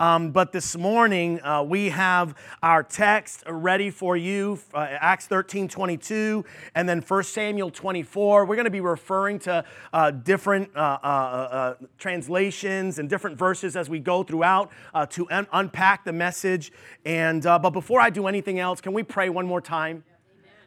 Um, but this morning, uh, we have our text ready for you uh, Acts 13 22, and then 1 Samuel 24. We're going to be referring to uh, different uh, uh, uh, translations and different verses as we go throughout to un- unpack the message. And, but before I do anything else, can we pray one more time?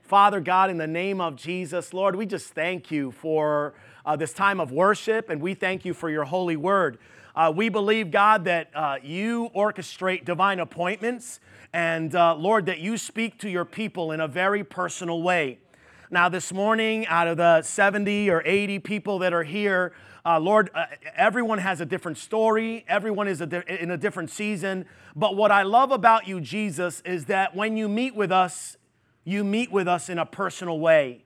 Father God, in the name of Jesus, Lord, we just thank you for uh, this time of worship and we thank you for your holy word. Uh, we believe, God, that uh, you orchestrate divine appointments and, uh, Lord, that you speak to your people in a very personal way. Now, this morning, out of the 70 or 80 people that are here, uh, Lord, uh, everyone has a different story. Everyone is a di- in a different season. But what I love about you, Jesus, is that when you meet with us, you meet with us in a personal way.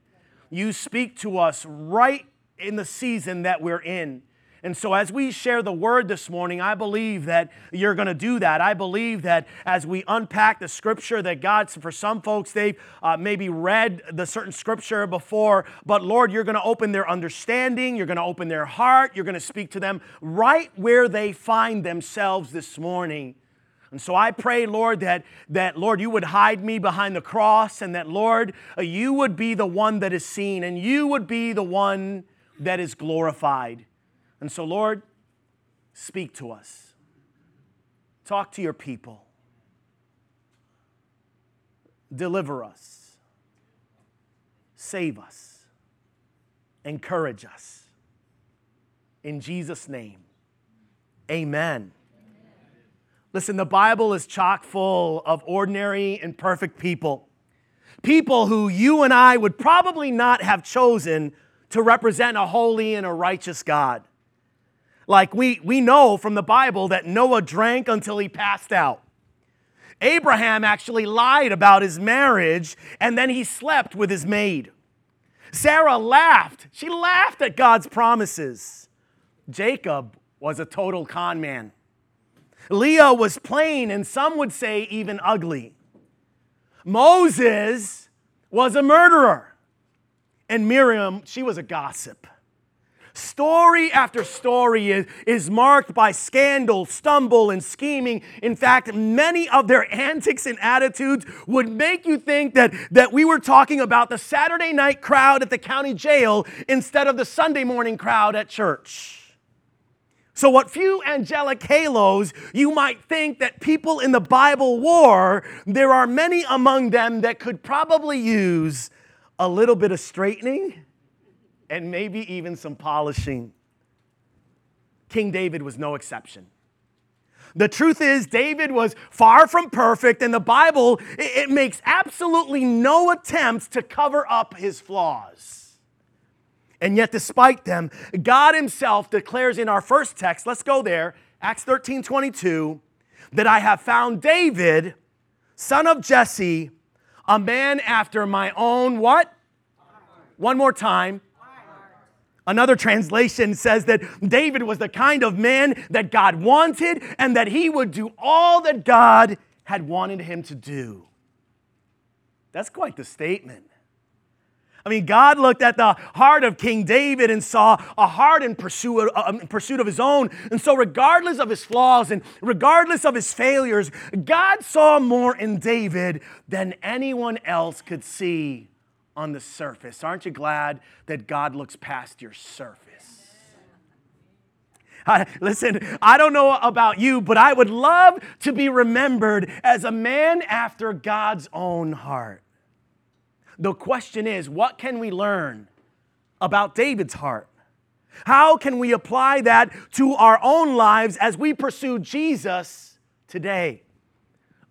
You speak to us right in the season that we're in. And so, as we share the word this morning, I believe that you're going to do that. I believe that as we unpack the scripture, that God, for some folks, they've uh, maybe read the certain scripture before, but Lord, you're going to open their understanding, you're going to open their heart, you're going to speak to them right where they find themselves this morning. And so I pray, Lord, that, that, Lord, you would hide me behind the cross and that, Lord, you would be the one that is seen and you would be the one that is glorified. And so, Lord, speak to us. Talk to your people. Deliver us. Save us. Encourage us. In Jesus' name, amen. Listen, the Bible is chock full of ordinary and perfect people. People who you and I would probably not have chosen to represent a holy and a righteous God. Like we, we know from the Bible that Noah drank until he passed out. Abraham actually lied about his marriage and then he slept with his maid. Sarah laughed. She laughed at God's promises. Jacob was a total con man. Leah was plain, and some would say even ugly. Moses was a murderer. And Miriam, she was a gossip. Story after story is, is marked by scandal, stumble, and scheming. In fact, many of their antics and attitudes would make you think that, that we were talking about the Saturday night crowd at the county jail instead of the Sunday morning crowd at church. So, what few angelic halos you might think that people in the Bible wore, there are many among them that could probably use a little bit of straightening and maybe even some polishing. King David was no exception. The truth is, David was far from perfect, and the Bible, it makes absolutely no attempts to cover up his flaws. And yet, despite them, God Himself declares in our first text, let's go there, Acts 13 22, that I have found David, son of Jesse, a man after my own what? One more time. Another translation says that David was the kind of man that God wanted and that he would do all that God had wanted him to do. That's quite the statement. I mean, God looked at the heart of King David and saw a heart in pursuit, uh, in pursuit of his own. And so, regardless of his flaws and regardless of his failures, God saw more in David than anyone else could see on the surface. Aren't you glad that God looks past your surface? I, listen, I don't know about you, but I would love to be remembered as a man after God's own heart. The question is, what can we learn about David's heart? How can we apply that to our own lives as we pursue Jesus today?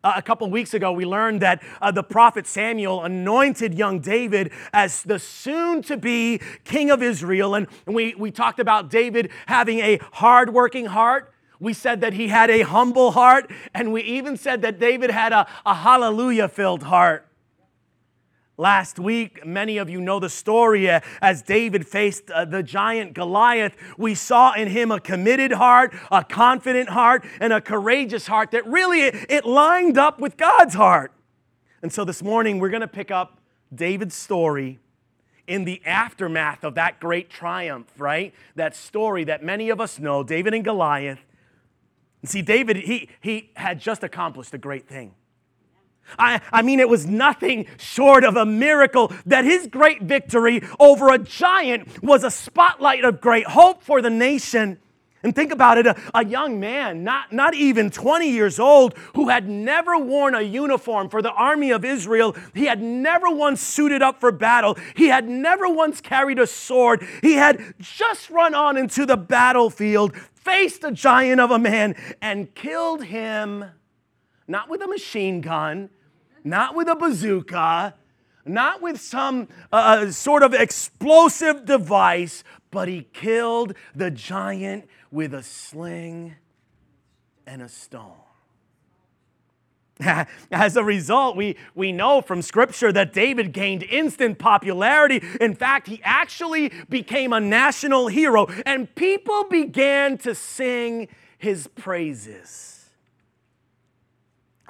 Uh, a couple weeks ago, we learned that uh, the prophet Samuel anointed young David as the soon to be king of Israel. And we, we talked about David having a hardworking heart. We said that he had a humble heart. And we even said that David had a, a hallelujah filled heart. Last week, many of you know the story uh, as David faced uh, the giant Goliath. We saw in him a committed heart, a confident heart, and a courageous heart that really it lined up with God's heart. And so this morning, we're going to pick up David's story in the aftermath of that great triumph, right? That story that many of us know, David and Goliath. See, David, he, he had just accomplished a great thing. I, I mean, it was nothing short of a miracle that his great victory over a giant was a spotlight of great hope for the nation. And think about it a, a, young man, not, not even 20 years old, who had never worn a uniform for the army of Israel. He had never once suited up for battle. He had never once carried a sword. He had just run on into the battlefield, faced a giant of a man, and killed him, not with a machine gun, not with a bazooka, not with some uh, uh, sort of explosive device, but he killed the giant with a sling and a stone. As a result, we, we know from Scripture that David gained instant popularity. In fact, he actually became a national hero, and people began to sing his praises.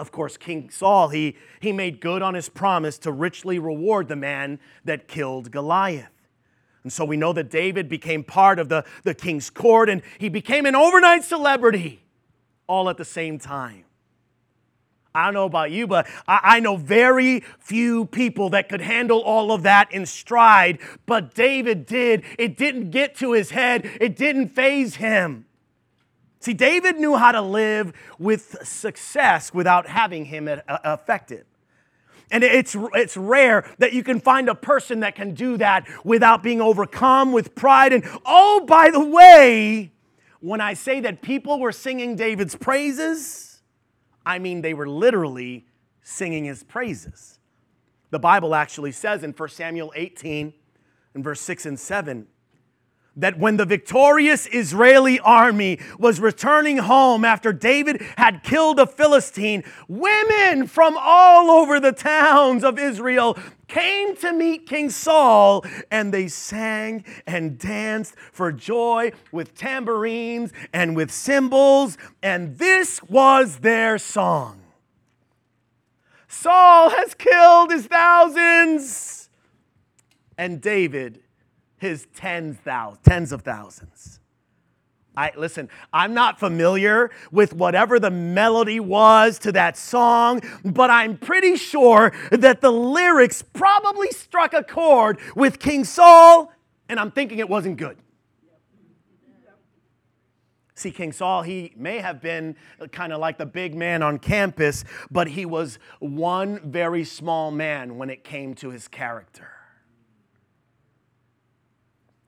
Of course, King Saul, he, he made good on his promise to richly reward the man that killed Goliath. And so we know that David became part of the, the king's court and he became an overnight celebrity all at the same time. I don't know about you, but I, I know very few people that could handle all of that in stride, but David did. It didn't get to his head, it didn't faze him. See, David knew how to live with success without having him affected. And it's, it's rare that you can find a person that can do that without being overcome with pride. And oh, by the way, when I say that people were singing David's praises, I mean they were literally singing his praises. The Bible actually says in 1 Samuel 18, in verse 6 and 7, that when the victorious Israeli army was returning home after David had killed a Philistine, women from all over the towns of Israel came to meet King Saul and they sang and danced for joy with tambourines and with cymbals, and this was their song. Saul has killed his thousands, and David his tens, thousands, tens of thousands. I listen, I'm not familiar with whatever the melody was to that song, but I'm pretty sure that the lyrics probably struck a chord with King Saul, and I'm thinking it wasn't good. See, King Saul, he may have been kind of like the big man on campus, but he was one very small man when it came to his character.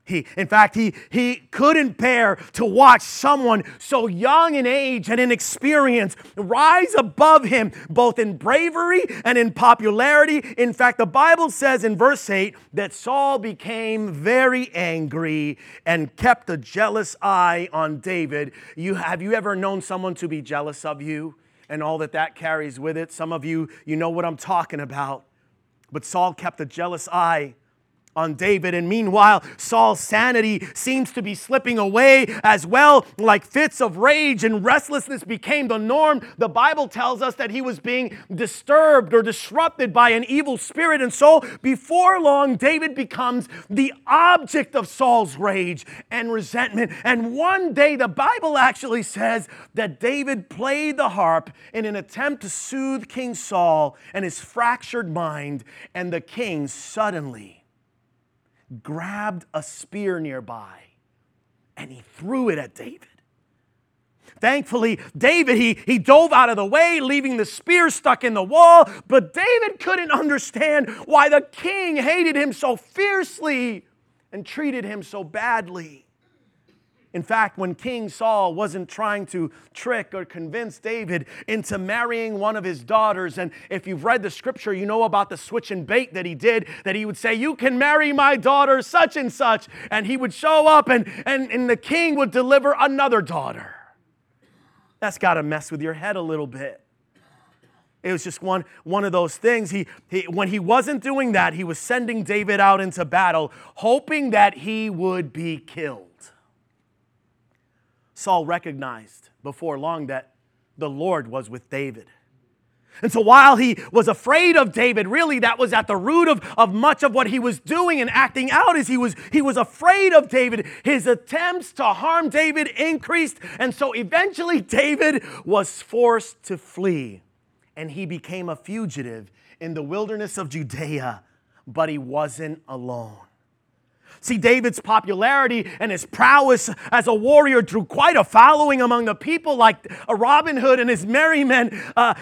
He, in fact, he, he couldn't bear to watch someone so young in age and in experience rise above him, both in bravery and in popularity. In fact, the Bible says in verse 8 that Saul became very angry and kept a jealous eye on David. You, have you ever known someone to be jealous of you and all that that carries with it? Some of you, you know what I'm talking about. But Saul kept a jealous eye on David. And meanwhile, Saul's sanity seems to be slipping away as well, like fits of rage and restlessness became the norm. The Bible tells us that he was being disturbed or disrupted by an evil spirit. And so, before long, David becomes the object of Saul's rage and resentment. And one day, the Bible actually says that David played the harp in an attempt to soothe King Saul and his fractured mind, and the king suddenly grabbed a spear nearby and he threw it at David. Thankfully, David, he, he dove out of the way, leaving the spear stuck in the wall. But David couldn't understand why the king hated him so fiercely and treated him so badly. In fact, when King Saul wasn't trying to trick or convince David into marrying one of his daughters, and if you've read the scripture, you know about the switch and bait that he did, that he would say, You can marry my daughter, such and such. And he would show up, and, and, and the king would deliver another daughter. That's got to mess with your head a little bit. It was just one, one of those things. He, he, when he wasn't doing that, he was sending David out into battle, hoping that he would be killed. Saul recognized before long that the Lord was with David. And so while he was afraid of David, really that was at the root of, of much of what he was doing and acting out is he was he was afraid of David. His attempts to harm David increased, and so eventually David was forced to flee. And he became a fugitive in the wilderness of Judea, but he wasn't alone. See, David's popularity and his prowess as a warrior drew quite a following among the people, like Robin Hood and his merry men. Uh,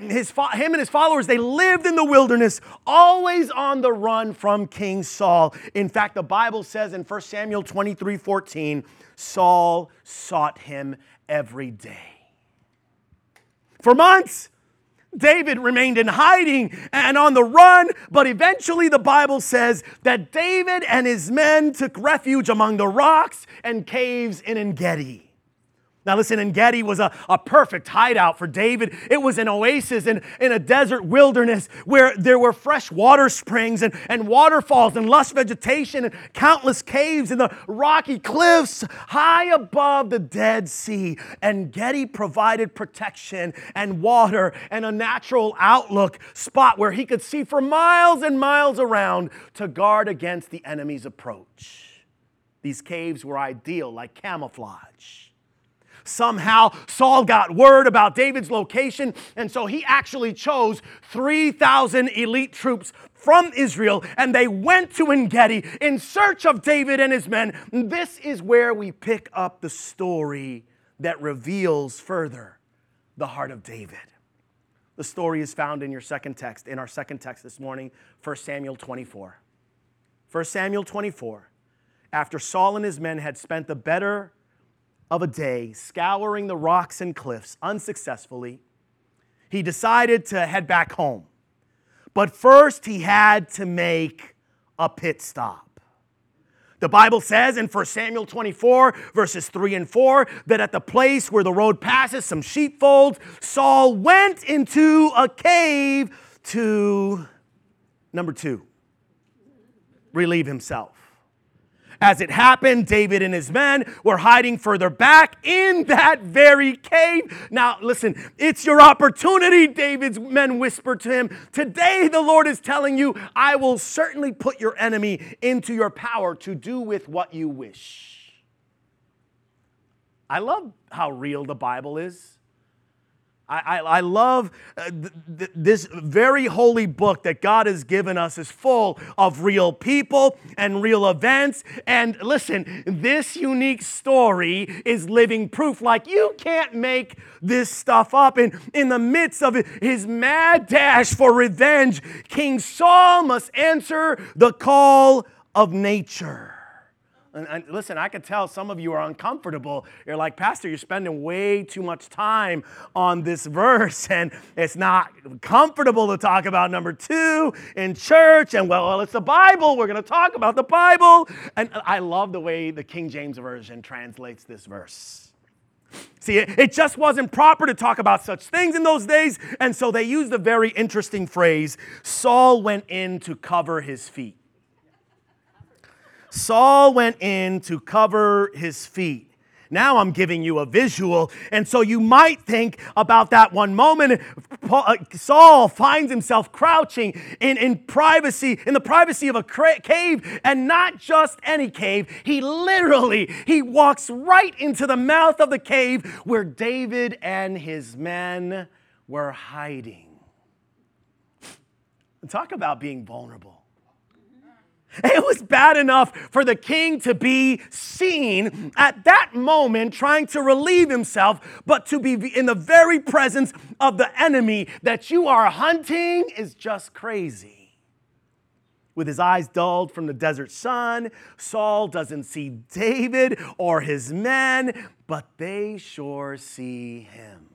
his, him and his followers, they lived in the wilderness, always on the run from King Saul. In fact, the Bible says in 1 Samuel 23 14, Saul sought him every day. For months, David remained in hiding and on the run, but eventually the Bible says that David and his men took refuge among the rocks and caves in Engedi. Now, listen, Engedi was a, a perfect hideout for David. It was an oasis in, in a desert wilderness where there were fresh water springs and, and waterfalls and lush vegetation and countless caves in the rocky cliffs high above the Dead Sea. Engedi provided protection and water and a natural outlook spot where he could see for miles and miles around to guard against the enemy's approach. These caves were ideal, like camouflage. Somehow, Saul got word about David's location, and so he actually chose 3,000 elite troops from Israel, and they went to Engedi in search of David and his men. This is where we pick up the story that reveals further the heart of David. The story is found in your second text, in our second text this morning, 1 Samuel 24. 1 Samuel 24. After Saul and his men had spent the better of a day scouring the rocks and cliffs unsuccessfully, he decided to head back home. But first, he had to make a pit stop. The Bible says in 1 Samuel 24, verses 3 and 4, that at the place where the road passes some sheepfolds, Saul went into a cave to, number two, relieve himself. As it happened, David and his men were hiding further back in that very cave. Now, listen, it's your opportunity, David's men whispered to him. Today, the Lord is telling you, I will certainly put your enemy into your power to do with what you wish. I love how real the Bible is. I, I, I love uh, th- th- this very holy book that God has given us is full of real people and real events. And listen, this unique story is living proof. Like you can't make this stuff up. And in the midst of his mad dash for revenge, King Saul must answer the call of nature. And, and, listen, I can tell some of you are uncomfortable. You're like, Pastor, you're spending way too much time on this verse, and it's not comfortable to talk about number two in church. And well, well it's the Bible. We're going to talk about the Bible. And I love the way the King James Version translates this verse. See, it just wasn't proper to talk about such things in those days, and so they used a very interesting phrase Saul went in to cover his feet. Saul went in to cover his feet. Now I'm giving you a visual. And so you might think about that one moment. Uh, Saul finds himself crouching in, in privacy, in the privacy of a cave, and not just any cave. He literally, he walks right into the mouth of the cave where David and his men were hiding. Talk about being vulnerable. It was bad enough for the king to be seen at that moment trying to relieve himself, but to be in the very presence of the enemy that you are hunting is just crazy. With his eyes dulled from the desert sun, Saul doesn't see David or his men, but they sure see him.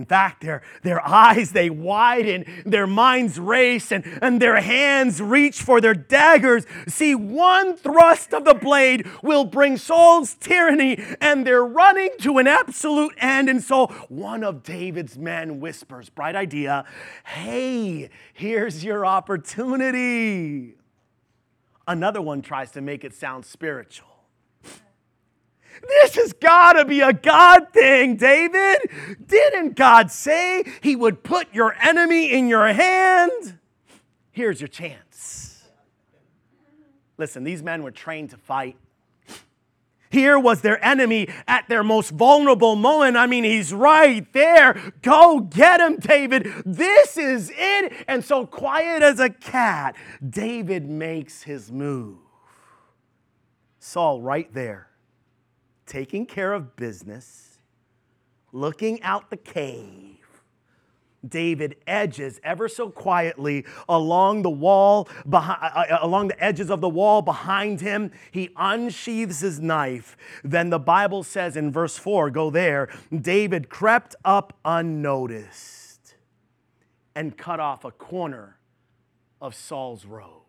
In fact, their, their eyes, they widen, their minds race, and, and their hands reach for their daggers. See, one thrust of the blade will bring Saul's tyranny, and they're running to an absolute end. And so one of David's men whispers, bright idea, hey, here's your opportunity. Another one tries to make it sound spiritual. This has got to be a God thing, David. Didn't God say he would put your enemy in your hand? Here's your chance. Listen, these men were trained to fight. Here was their enemy at their most vulnerable moment. I mean, he's right there. Go get him, David. This is it. And so, quiet as a cat, David makes his move. Saul, right there, taking care of business, looking out the cave David edges ever so quietly along the wall, behind, uh, uh, along the edges of the wall behind him. He unsheathes his knife. Then the Bible says in verse 4, go there, David crept up unnoticed and cut off a corner of Saul's robe.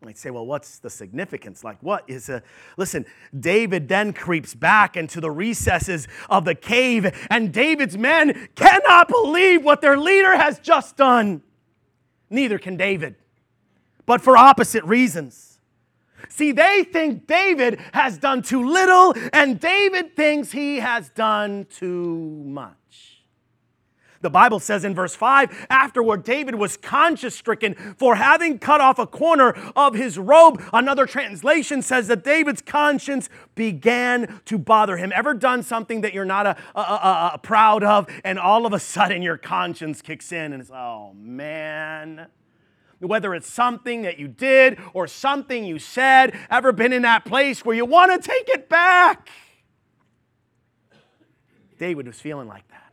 Might say, well, what's the significance? Like, what is a. Listen, David then creeps back into the recesses of the cave, and David's men cannot believe what their leader has just done. Neither can David, but for opposite reasons. See, they think David has done too little, and David thinks he has done too much. The Bible says in verse 5 afterward, David was conscience stricken for having cut off a corner of his robe. Another translation says that David's conscience began to bother him. Ever done something that you're not a, a, a, a proud of, and all of a sudden your conscience kicks in and it's, oh man whether it's something that you did or something you said, ever been in that place where you want to take it back? David was feeling like that.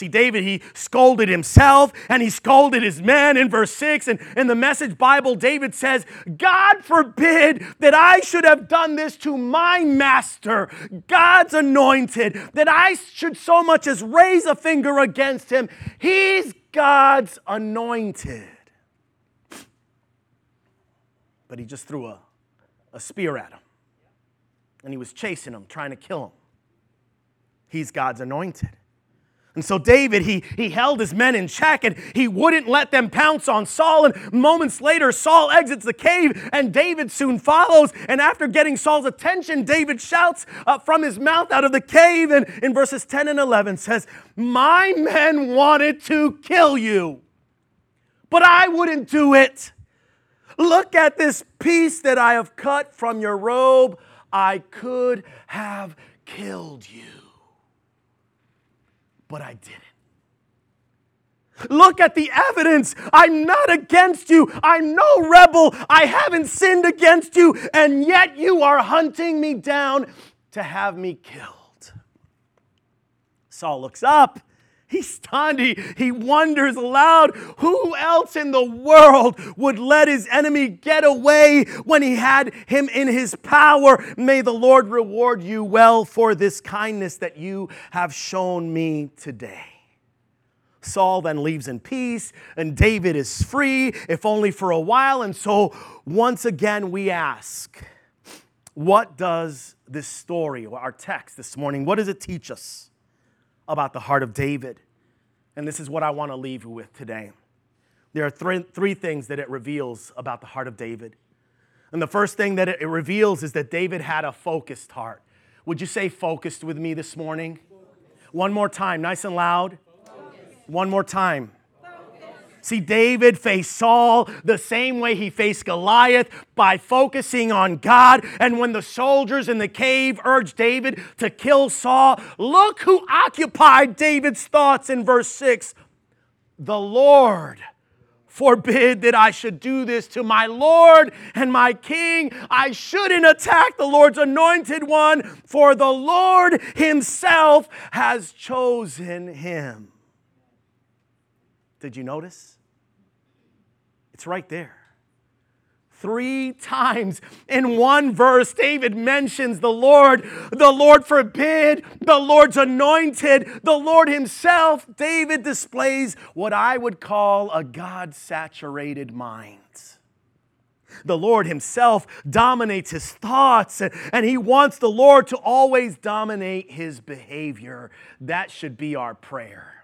See, David, he scolded himself and he scolded his men in verse 6. And in the message Bible, David says, God forbid that I should have done this to my master, God's anointed, that I should so much as raise a finger against him. He's God's anointed. But he just threw a, a spear at him. And he was chasing him, trying to kill him. He's God's anointed. And so David, he, he held his men in check and he wouldn't let them pounce on Saul. And moments later, Saul exits the cave and David soon follows. And after getting Saul's attention, David shouts uh, from his mouth out of the cave. And in verses 10 and 11 says, My men wanted to kill you, but I wouldn't do it. Look at this piece that I have cut from your robe. I could have killed you but I didn't. Look at the evidence. I'm not against you. I'm no rebel. I haven't sinned against you, and yet you are hunting me down to have me killed. Saul looks up He's stunned. He, he wonders aloud who else in the world would let his enemy get away when he had him in his power. May the Lord reward you well for this kindness that you have shown me today. Saul then leaves in peace, and David is free, if only for a while. And so, once again, we ask, what does this story, our text this morning, what does it teach us? About the heart of David. And this is what I want to leave you with today. There are three, three things that it reveals about the heart of David. And the first thing that it reveals is that David had a focused heart. Would you say focused with me this morning? One more time, nice and loud. One more time. See, David faced Saul the same way he faced Goliath by focusing on God. And when the soldiers in the cave urged David to kill Saul, look who occupied David's thoughts in verse 6 the Lord forbid that I should do this to my Lord and my King. I shouldn't attack the Lord's anointed one, for the Lord Himself has chosen him. Did you notice? It's right there. Three times in one verse, David mentions the Lord. The Lord forbid, the Lord's anointed, the Lord Himself. David displays what I would call a God saturated mind. The Lord Himself dominates his thoughts, and He wants the Lord to always dominate his behavior. That should be our prayer.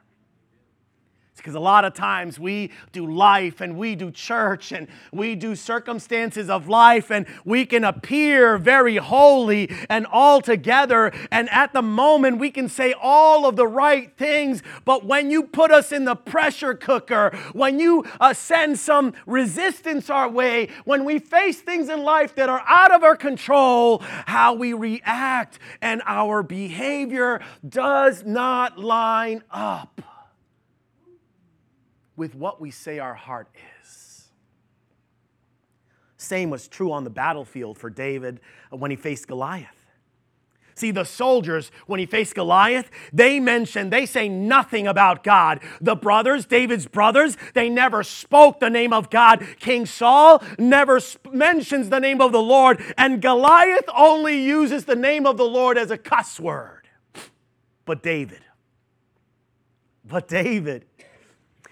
Because a lot of times we do life and we do church and we do circumstances of life and we can appear very holy and all together. And at the moment, we can say all of the right things. But when you put us in the pressure cooker, when you uh, send some resistance our way, when we face things in life that are out of our control, how we react and our behavior does not line up with what we say our heart is. Same was true on the battlefield for David when he faced Goliath. See, the soldiers, when he faced Goliath, they mention, they say nothing about God. The brothers, David's brothers, they never spoke the name of God. King Saul never sp- mentions the name of the Lord, and Goliath only uses the name of the Lord as a cuss word. But David, but David,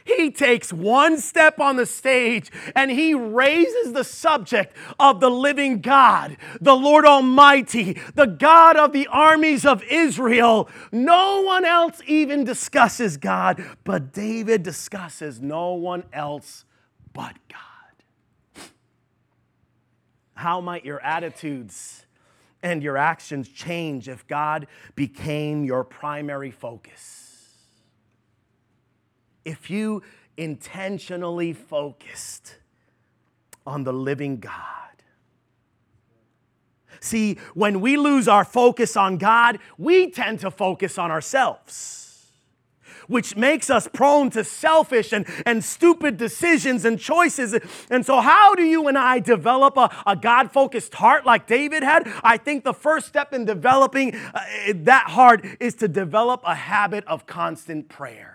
he takes one step on the stage and he raises the subject of the living God, the Lord Almighty, the God of the armies of Israel. No one else even discusses God, but David discusses no one else but God. How might your attitudes and your actions change if God became your primary focus? If you intentionally focused on the living God. See, when we lose our focus on God, we tend to focus on ourselves which makes us prone to selfish and, and stupid decisions and choices. And so, how do you and I develop a, a God focused heart like David had? I think the first step in developing uh, that heart is to develop a habit of constant prayer.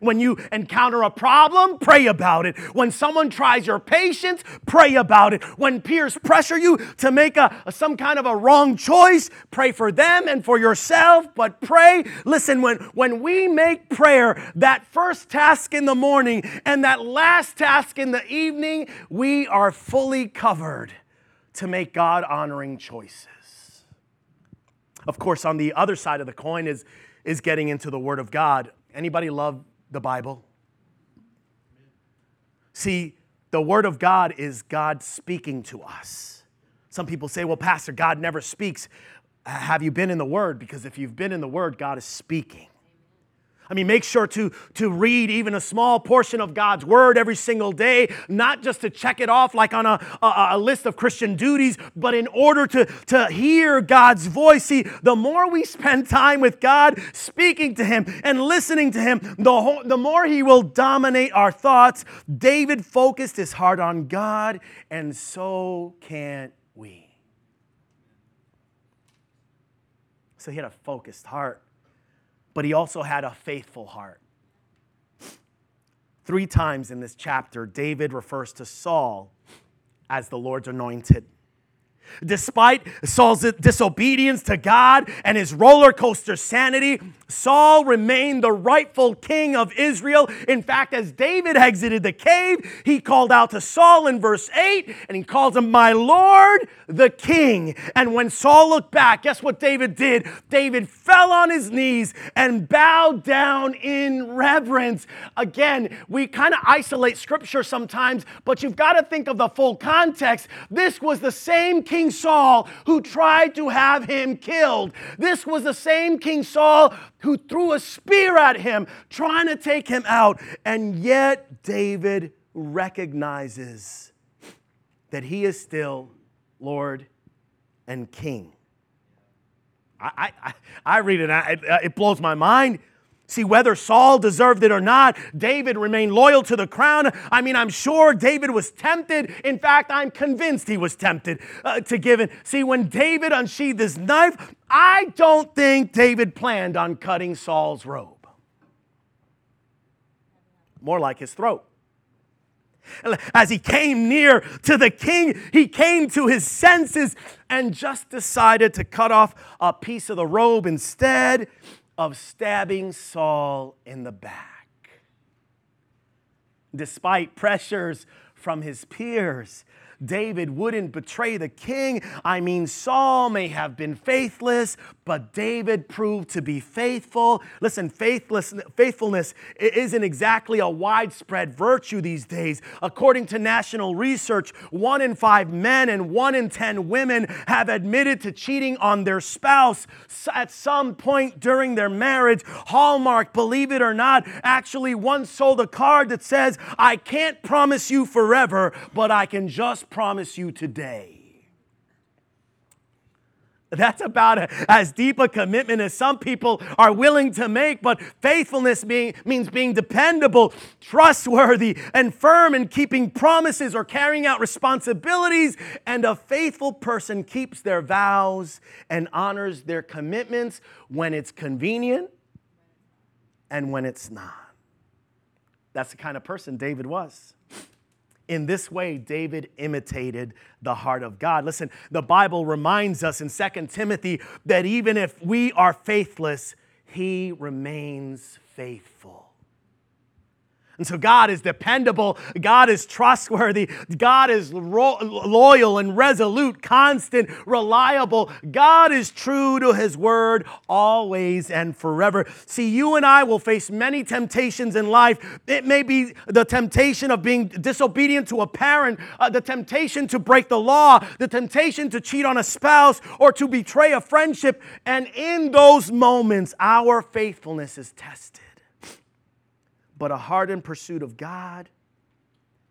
When you encounter a problem, pray about it. When someone tries your patience, pray about it. When peers pressure you to make a, some kind of a wrong choice, pray for them and for yourself, but pray. Listen, when, when we make prayer that first task in the morning and that last task in the evening, we are fully covered to make God honoring choices. Of course, on the other side of the coin is, is getting into the Word of God. Anybody love the Bible? See, the Word of God is God speaking to us. Some people say, well, Pastor, God never speaks. Have you been in the Word? Because if you've been in the Word, God is speaking. I mean, make sure to, to read even a small portion of God's word every single day, not just to check it off like on a, a, a, list of Christian duties, but in order to, to hear God's voice. See, the more we spend time with God, speaking to Him and listening to Him, the, whole, the more He will dominate our thoughts. David focused his heart on God, and so can we. So he had a focused heart but he also had a faithful heart. Three times in this chapter, David refers to Saul as the Lord's anointed. Despite Saul's disobedience to God and his roller coaster sanity, Saul remained the rightful king of Israel. In fact, as David exited the cave, he called out to Saul in verse 8 and he calls him, My Lord, the king. And when Saul looked back, guess what David did? David fell on his knees and bowed down in reverence. Again, we kind of isolate scripture sometimes, but you've got to think of the full context. This was the same King Saul who tried to have him killed. This was the same King Saul who threw a spear at him, trying to take him out. And yet, David recognizes that he is still Lord and King. I, I, I read it, it blows my mind. See, whether Saul deserved it or not, David remained loyal to the crown. I mean, I'm sure David was tempted. In fact, I'm convinced he was tempted uh, to give it. See, when David unsheathed his knife, I don't think David planned on cutting Saul's robe. More like his throat. As he came near to the king, he came to his senses and just decided to cut off a piece of the robe instead of stabbing Saul in the back. Despite pressures from his peers, David wouldn't betray the king. I mean, Saul may have been faithless, but David proved to be faithful. Listen, faithless, faithfulness isn't exactly a widespread virtue these days. According to national research, one in five men and one in 10 women have admitted to cheating on their spouse at some point during their marriage. Hallmark, believe it or not, actually once sold a card that says, I can't promise you forever, but I can just promise you today. That's about as deep a commitment as some people are willing to make, but faithfulness being, means being dependable, trustworthy, and firm in keeping promises or carrying out responsibilities. And a faithful person keeps their vows and honors their commitments when it's convenient and when it's not. That's the kind of person David was. In this way, David imitated the heart of God. Listen, the Bible reminds us in 2 Timothy that even if we are faithless, he remains faithful. And so God is dependable. God is trustworthy. God is ro- loyal and resolute, constant, reliable. God is true to his word always and forever. See, you and I will face many temptations in life. It may be the temptation of being disobedient to a parent, uh, the temptation to break the law, the temptation to cheat on a spouse, or to betray a friendship. And in those moments, our faithfulness is tested. But a hardened pursuit of God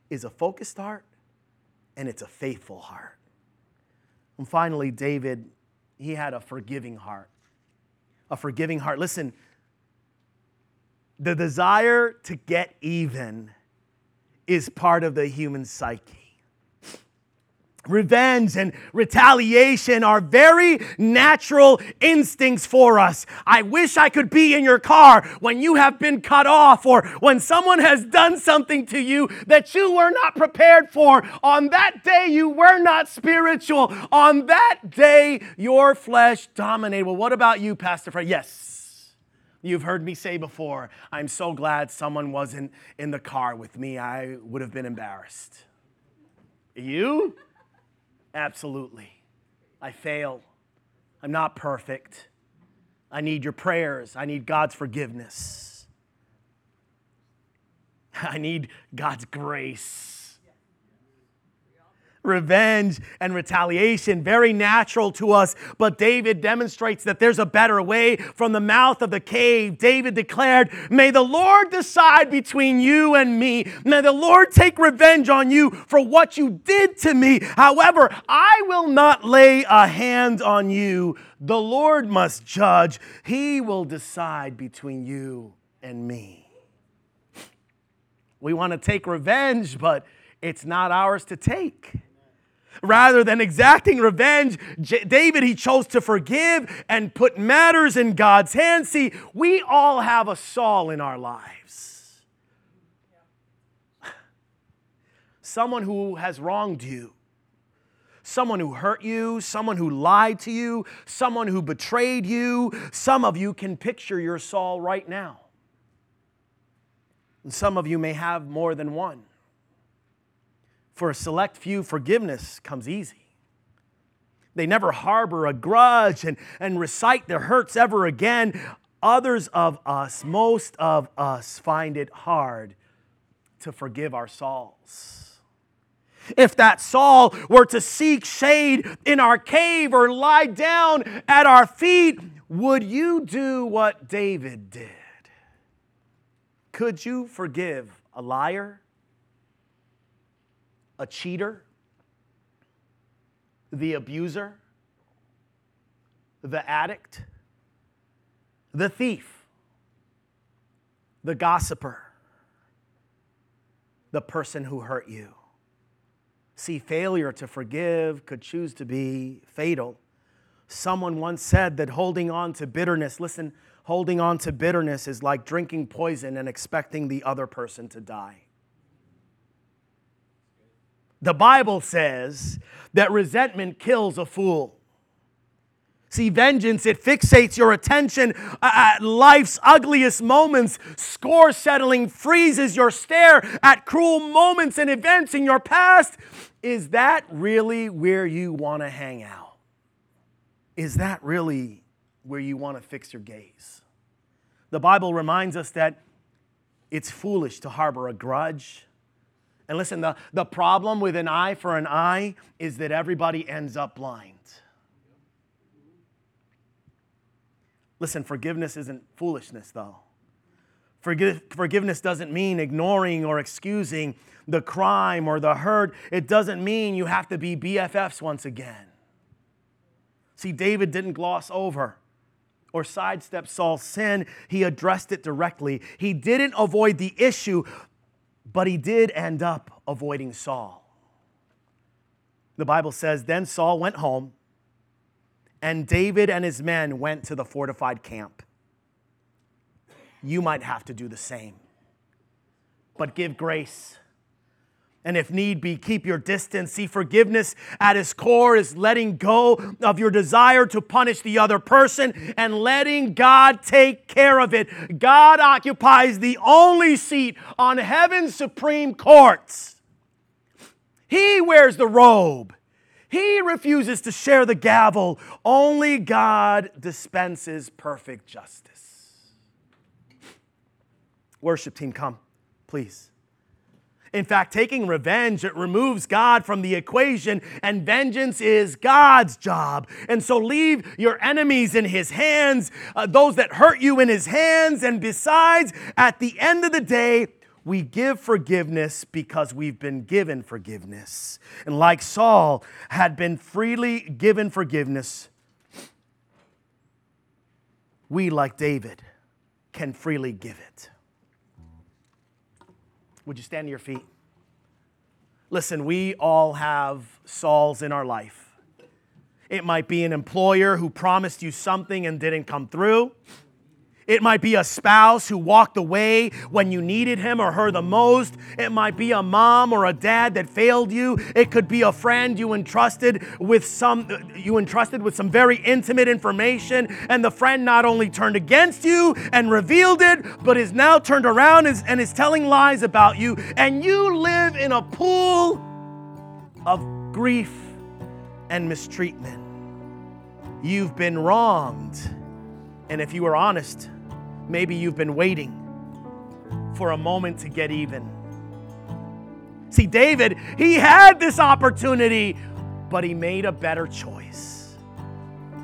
is a focused heart and it's a faithful heart. And finally, David, he had a forgiving heart. A forgiving heart. Listen, the desire to get even is part of the human psyche revenge and retaliation are very natural instincts for us. I wish I could be in your car when you have been cut off or when someone has done something to you that you were not prepared for. On that day, you were not spiritual. On that day, your flesh dominated. Well, what about you, Pastor Fred? Yes. You've heard me say before, I'm so glad someone wasn't in the car with me. I would have been embarrassed. You? Absolutely. I fail. I'm not perfect. I need your prayers. I need God's forgiveness. I need God's grace revenge and retaliation, very natural to us. But David demonstrates that there's a better way. From the mouth of the cave, David declared, May the Lord decide between you and me. May the Lord take revenge on you for what you did to me. However, I will not lay a hand on you. The Lord must judge, He will decide between you and me. We want to take revenge, but it's not ours to take. Rather than exacting revenge, J- David, he chose to forgive and put matters in God's hands. See, we all have a Saul in our lives. Someone who has wronged you, someone who hurt you, someone who lied to you, someone who betrayed you. Some of you can picture your Saul right now. And some of you may have more than one. For a select few, forgiveness comes easy. They never harbor a grudge and, and recite their hurts ever again. Others of us, most of us, find it hard to forgive our Sauls. If that Saul were to seek shade in our cave or lie down at our feet, would you do what David did? Could you forgive a liar? A cheater, the abuser, the addict, the thief, the gossiper, the person who hurt you. See, failure to forgive could choose to be fatal. Someone once said that holding on to bitterness, listen, holding on to bitterness is like drinking poison and expecting the other person to die. The Bible says that resentment kills a fool. See, vengeance, it fixates your attention at life's ugliest moments. Score settling freezes your stare at cruel moments and events in your past. is that really where you want to hang out? Is that really where you want to fix your gaze? The Bible reminds us that it's foolish to harbor a grudge. And listen, the, the problem with an eye for an eye is that everybody ends up blind. Listen, forgiveness isn't foolishness, though. Forgive, forgiveness doesn't mean ignoring or excusing the crime or the hurt. It doesn't mean you have to be BFFs once again. See, David didn't gloss over or sidestep Saul's sin, he addressed it directly. He didn't avoid the issue, but he did end up avoiding Saul. The Bible says, Then Saul went home, and David and his men went to the fortified camp. You might have to do the same, but give grace and if need be, keep your distance. See, forgiveness at its core is letting go of your desire to punish the other person and letting God take care of it. God occupies the only seat on heaven's supreme courts. He wears the robe. He refuses to share the gavel. Only God dispenses perfect justice. Worship team, come, please. In fact, taking revenge, it removes God from the equation, and vengeance is God's job. And so leave your enemies in His hands, uh, those that hurt you in His hands. And besides, at the end of the day, we give forgiveness because we've been given forgiveness. And like Saul had been freely given forgiveness, we, like David, can freely give it. Would you stand to your feet? Listen, we all have Sauls in our life. It might be an employer who promised you something and didn't come through. It might be a spouse who walked away when you needed him or her the most. It might be a mom or a dad that failed you. It could be a friend you entrusted with some you entrusted with some very intimate information and the friend not only turned against you and revealed it, but is now turned around and is telling lies about you and you live in a pool of grief and mistreatment. You've been wronged. And if you are honest, Maybe you've been waiting for a moment to get even. See, David, he had this opportunity, but he made a better choice.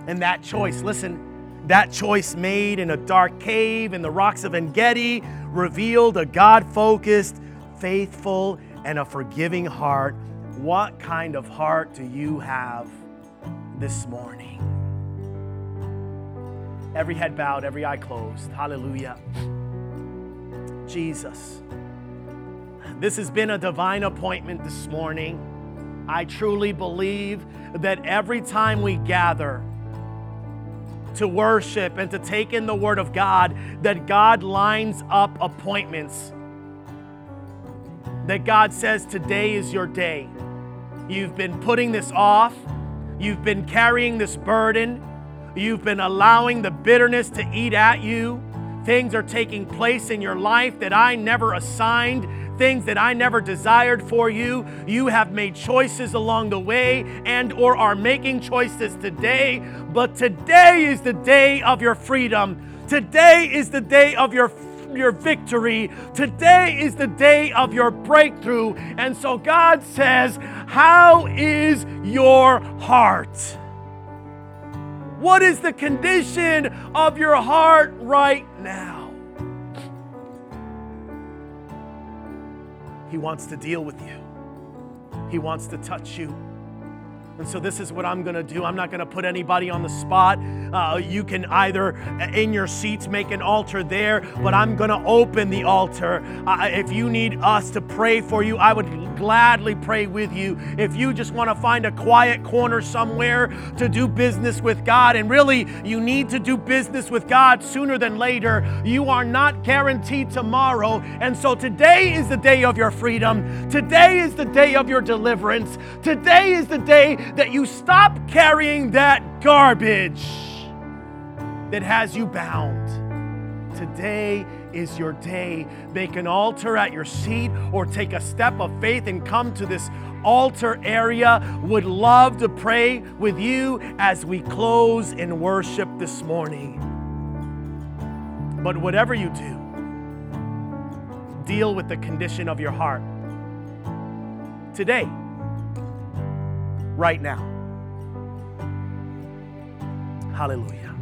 And that choice, listen, that choice made in a dark cave in the rocks of En Gedi revealed a God focused, faithful, and a forgiving heart. What kind of heart do you have this morning? Every head bowed, every eye closed. Hallelujah. Jesus. This has been a divine appointment this morning. I truly believe that every time we gather to worship and to take in the Word of God, that God lines up appointments. That God says, Today is your day. You've been putting this off, you've been carrying this burden. You've been allowing the bitterness to eat at you. Things are taking place in your life that I never assigned, things that I never desired for you. You have made choices along the way and or are making choices today, but today is the day of your freedom. Today is the day of your your victory. Today is the day of your breakthrough. And so God says, How is your heart? What is the condition of your heart right now? He wants to deal with you, He wants to touch you. And so, this is what I'm going to do. I'm not going to put anybody on the spot. Uh, you can either uh, in your seats make an altar there, but I'm going to open the altar. Uh, if you need us to pray for you, I would gladly pray with you. If you just want to find a quiet corner somewhere to do business with God, and really you need to do business with God sooner than later, you are not guaranteed tomorrow. And so, today is the day of your freedom. Today is the day of your deliverance. Today is the day that you stop carrying that garbage that has you bound. Today is your day. Make an altar at your seat or take a step of faith and come to this altar area. Would love to pray with you as we close in worship this morning. But whatever you do, deal with the condition of your heart today, right now. Hallelujah.